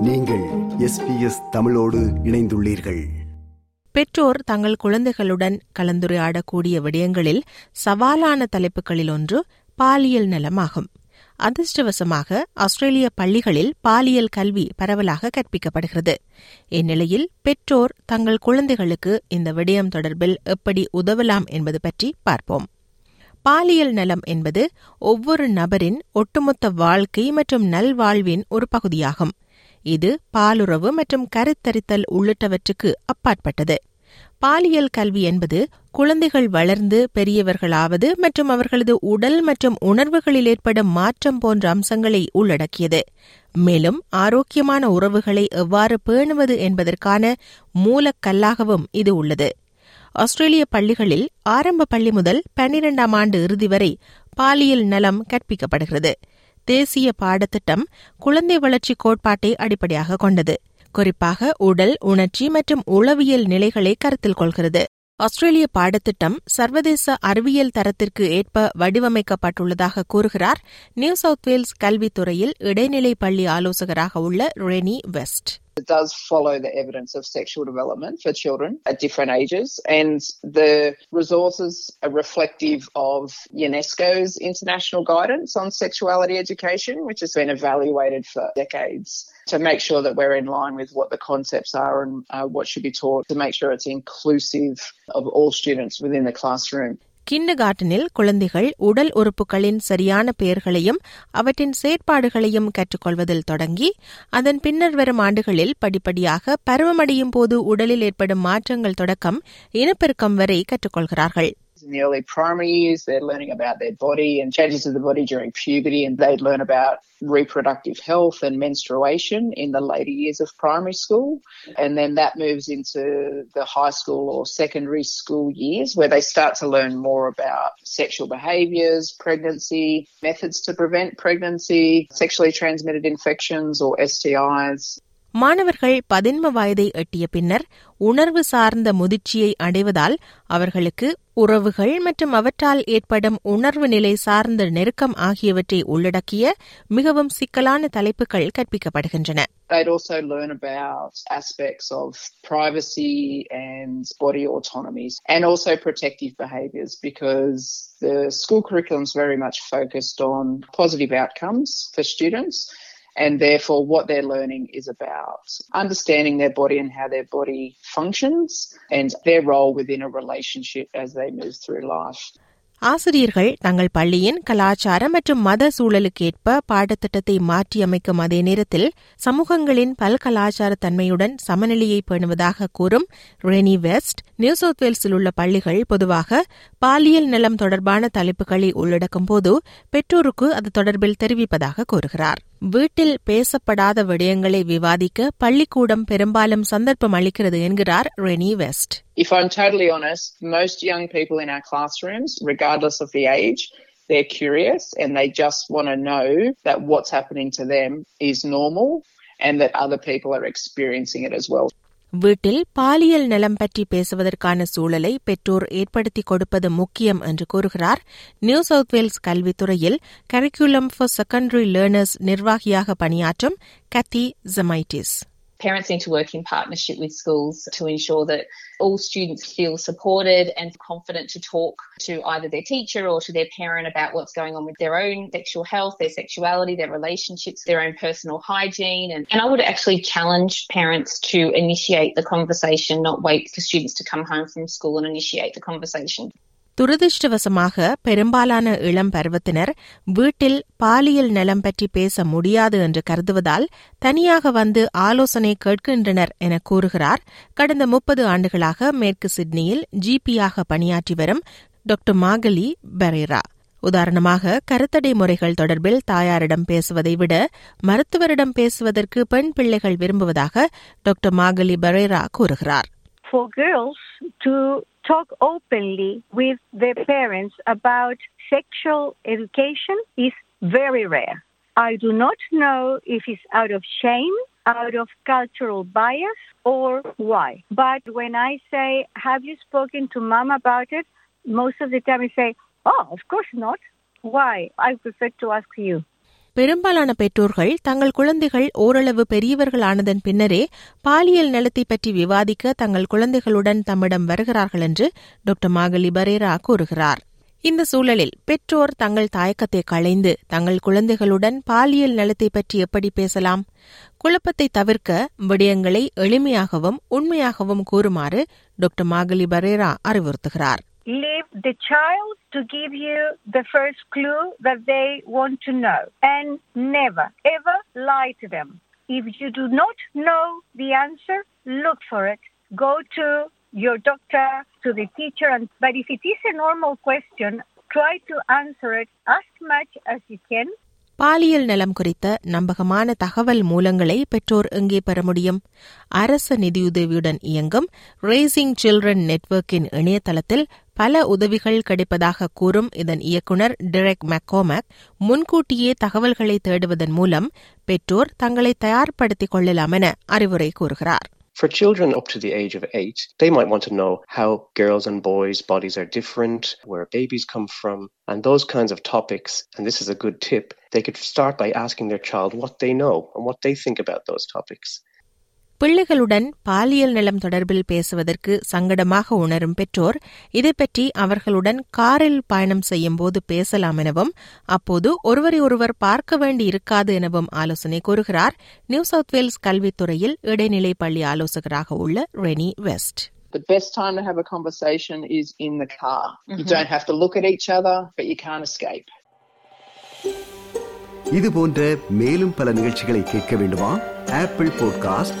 நீங்கள் எஸ்பிஎஸ் தமிழோடு இணைந்துள்ளீர்கள். பெற்றோர் தங்கள் குழந்தைகளுடன் கலந்துரையாடக்கூடிய விடயங்களில் சவாலான தலைப்புகளில் ஒன்று பாலியல் நலமாகும். அதிர்ஷ்டவசமாக ஆஸ்திரேலிய பள்ளிகளில் பாலியல் கல்வி பரவலாக கற்பிக்கப்படுகிறது. இந்நிலையில் பெற்றோர் தங்கள் குழந்தைகளுக்கு இந்த விடயம் தொடர்பில் எப்படி உதவலாம் என்பது பற்றி பார்ப்போம். பாலியல் நலம் என்பது ஒவ்வொரு நபரின் ஒட்டுமொத்த வாழ்க்கை மற்றும் நல்வாழ்வின் ஒரு பகுதியாகும். இது பாலுறவு மற்றும் கருத்தரித்தல் உள்ளிட்டவற்றுக்கு அப்பாற்பட்டது. பாலியல் கல்வி என்பது குழந்தைகள் வளர்ந்து பெரியவர்களாவது மற்றும் அவர்களது உடல் மற்றும் உணர்வுகளில் ஏற்படும் மாற்றம் போன்ற அம்சங்களை உள்ளடக்கியது. மேலும் ஆரோக்கியமான உறவுகளை எவ்வாறு பேணுவது என்பதற்கான மூலக்கல்லாகவும் இது உள்ளது. ஆஸ்திரேலிய பள்ளிகளில் ஆரம்ப பள்ளி முதல் பன்னிரண்டாம் ஆண்டு இறுதி வரை பாலியல் நலம் கற்பிக்கப்படுகிறது. தேசிய பாடத்திட்டம் குழந்தை வளர்ச்சி கோட்பாட்டை அடிப்படையாக கொண்டது. குறிப்பாக உடல் உணர்ச்சி மற்றும் உளவியல் நிலைகளை கருத்தில் கொள்கிறது. ஆஸ்திரேலிய பாடத்திட்டம் சர்வதேச அறிவியல் தரத்திற்கு ஏற்ப வடிவமைக்கப்பட்டுள்ளதாக கூறுகிறார் நியூ சவுத் வேல்ஸ் கல்வித்துறையில் இடைநிலை பள்ளி ஆலோசகராக உள்ள Renee West. It does follow the evidence of sexual development for children at different ages, and the resources are reflective of UNESCO's international guidance on sexuality education, which has been evaluated for decades to make sure that we're in line with what the concepts are and uh, what should be taught to make sure it's inclusive of all students within the classroom. கிண்டு கார்டனில் குழந்தைகள் உடல் உறுப்புகளின் சரியான பெயர்களையும் அவற்றின் செயற்பாடுகளையும் கற்றுக்கொள்வதில் தொடங்கி அதன் பின்னர் வரும் ஆண்டுகளில் படிப்படியாக பருவமடையும் போது உடலில் ஏற்படும் மாற்றங்கள் தொடக்கம் இனப்பெருக்கம் வரை கற்றுக்கொள்கிறார்கள். In the early primary years, they're learning about their body and changes of the body during puberty, and they'd learn about reproductive health and menstruation in the later years of primary school. And then that moves into the high school or secondary school years where they start to learn more about sexual behaviours, pregnancy, methods to prevent pregnancy, sexually transmitted infections or STIs. மாணவர்கள் பதின்ம வயதை எட்டிய பின்னர் உணர்வு சார்ந்த முதிர்ச்சியை அடைவதால் அவர்களுக்கு உறவுகள் மற்றும் அவற்றால் ஏற்படும் உணர்வு நிலை சார்ந்த நெருக்கம் ஆகியவற்றை உள்ளடக்கிய மிகவும் சிக்கலான தலைப்புகள் கற்பிக்கப்படுகின்றன They'd also learn about aspects of privacy and body autonomies and also protective behaviours because the school curriculum is very much focused on positive outcomes for students. And therefore, what they're learning is about understanding their body and how their body functions and their role within a relationship as they move through life. ஆசிரியர்கள் தங்கள் பள்ளியின் கலாச்சார மற்றும் மத சூழலுக்கேற்ப பாடத்திட்டத்தை மாற்றியமைக்கும் அதே நேரத்தில் சமூகங்களின் பல்கலாச்சார தன்மையுடன் சமநிலையை பேணுவதாக கூறும் ரெனி வெஸ்ட் நியூ சவுத் வேல்ஸில் உள்ள பள்ளிகள் பொதுவாக பாலியல் நலம் தொடர்பான தலைப்புகளை உள்ளடக்கும் போது பெற்றோருக்கு அது தொடர்பில் தெரிவிப்பதாக கூறுகிறார் வீட்டில் பேசப்படாத விடயங்களை விவாதிக்க பள்ளிக்கூடம் பெரும்பாலும் சந்தர்ப்பம் அளிக்கிறது என்கிறார் Renee West If I'm totally honest, most young people in our classrooms, regardless of the age, they're curious and they just want to know that what's happening to them is normal and that other people are experiencing it as well. வீட்டில் பாலியல் நலம் பற்றி பேசுவதற்கான சூழலை பெற்றோர் ஏற்படுத்தி கொடுப்பது முக்கியம் என்று கூறுகிறார் நியூ சவுத் வேல்ஸ் கல்வித்துறையில் கரிக்குலம் ஃபார் செகண்டரி லேர்னர்ஸ் நிர்வாகியாக பணியாற்றும் கத்தி ஜமைட்டிஸ் Parents need to work in partnership with schools to ensure that all students feel supported and confident to talk to either their teacher or to their parent about what's going on with their own sexual health, their sexuality, their relationships, their own personal hygiene. And, and I would actually challenge parents to initiate the conversation, not wait for students to come home from school and initiate the conversation. துரதிருஷ்டவசமாக பெரும்பாலான இளம் பருவத்தினர் வீட்டில் பாலியல் நலம் பற்றி பேச முடியாது என்று கருதுவதால் தனியாக வந்து ஆலோசனை கேட்கின்றனர் என கூறுகிறார். கடந்த முப்பது ஆண்டுகளாக மேற்கு சிட்னியில் ஜிபியாக பணியாற்றி வரும் டாக்டர் மாகலி பெரேரா. உதாரணமாக கருத்தடை முறைகள் தொடர்பில் தாயாரிடம் பேசுவதை விட மருத்துவரிடம் பேசுவதற்கு பெண் பிள்ளைகள் விரும்புவதாக டாக்டர் மாகலி பரேரா கூறுகிறார். For girls to talk openly with their parents about sexual education is very rare. I do not know if it's out of shame, out of cultural bias, or why. But when I say, Have you spoken to mom about it? Most of the time, I say, Oh, of course not. Why? I prefer to ask you. பெரும்பாலான பெற்றோர்கள் தங்கள் குழந்தைகள் ஓரளவு பெரியவர்கள் ஆனதன் பின்னரே பாலியல் நலத்தை பற்றி விவாதிக்க தங்கள் குழந்தைகளுடன் தம்மிடம் வருகிறார்கள் என்று டாக்டர் மாகலி பரேரா கூறுகிறார். இந்த சூழலில் பெற்றோர் தங்கள் தாயக்கத்தை களைந்து தங்கள் குழந்தைகளுடன் பாலியல் நலத்தை பற்றி எப்படி பேசலாம்? குழப்பத்தை தவிர்க்க விடயங்களை எளிமையாகவும் உண்மையாகவும் கூறுமாறு டாக்டர் மாகலி பரேரா அறிவுறுத்துகிறார். the child to give you the first clue that they want to know and never ever lie to them. If you do not know the answer, look for it. Go to your doctor, to the teacher, and, but if it is a normal question, try to answer it as much as you can பாலியல் நலம் குறித்த நம்பகமான தகவல் மூலங்களை பெற்றோர் எங்கே பெற முடியும் அரச நிதியுதவியுடன் இயங்கும் ரேசிங் சில்ட்ரன் நெட்வொர்க்கின் இணையதளத்தில் பல உதவிகள் கிடைப்பதாக கூறும் இதன் இயக்குநர் டிரெக் மெக்கோமக் முன்கூட்டியே தகவல்களை தேடுவதன் மூலம் பெற்றோர் தங்களை தயார்படுத்திக் கொள்ளலாம் என அறிவுரை கூறுகிறார் For children up to the age of eight, they might want to know how girls and boys' bodies are different, where babies come from, and those kinds of topics. And this is a good tip. They could start by asking their child what they know and what they think about those topics. பிள்ளைகளுடன் பாலியல் நலம் தொடர்பில் பேசுவதற்கு சங்கடமாக உணரும் பெற்றோர் இதைப்பற்றி அவர்களுடன் காரில் பயணம் செய்யும் போது பேசலாம் எனவும் அப்போது ஒருவரை ஒருவர் பார்க்க வேண்டி இருக்காது எனவும் ஆலோசனை கூறுகிறார் நியூ சவுத் வேல்ஸ் கல்வித்துறையில் இடைநிலை பள்ளி ஆலோசகராக உள்ள Renee West The best time to have a conversation is in the car. You don't have to look at each other, but you can't escape. இது போன்ற மேலும் பல நிகழ்ச்சிகளை கேட்க வேண்டுமா Apple podcast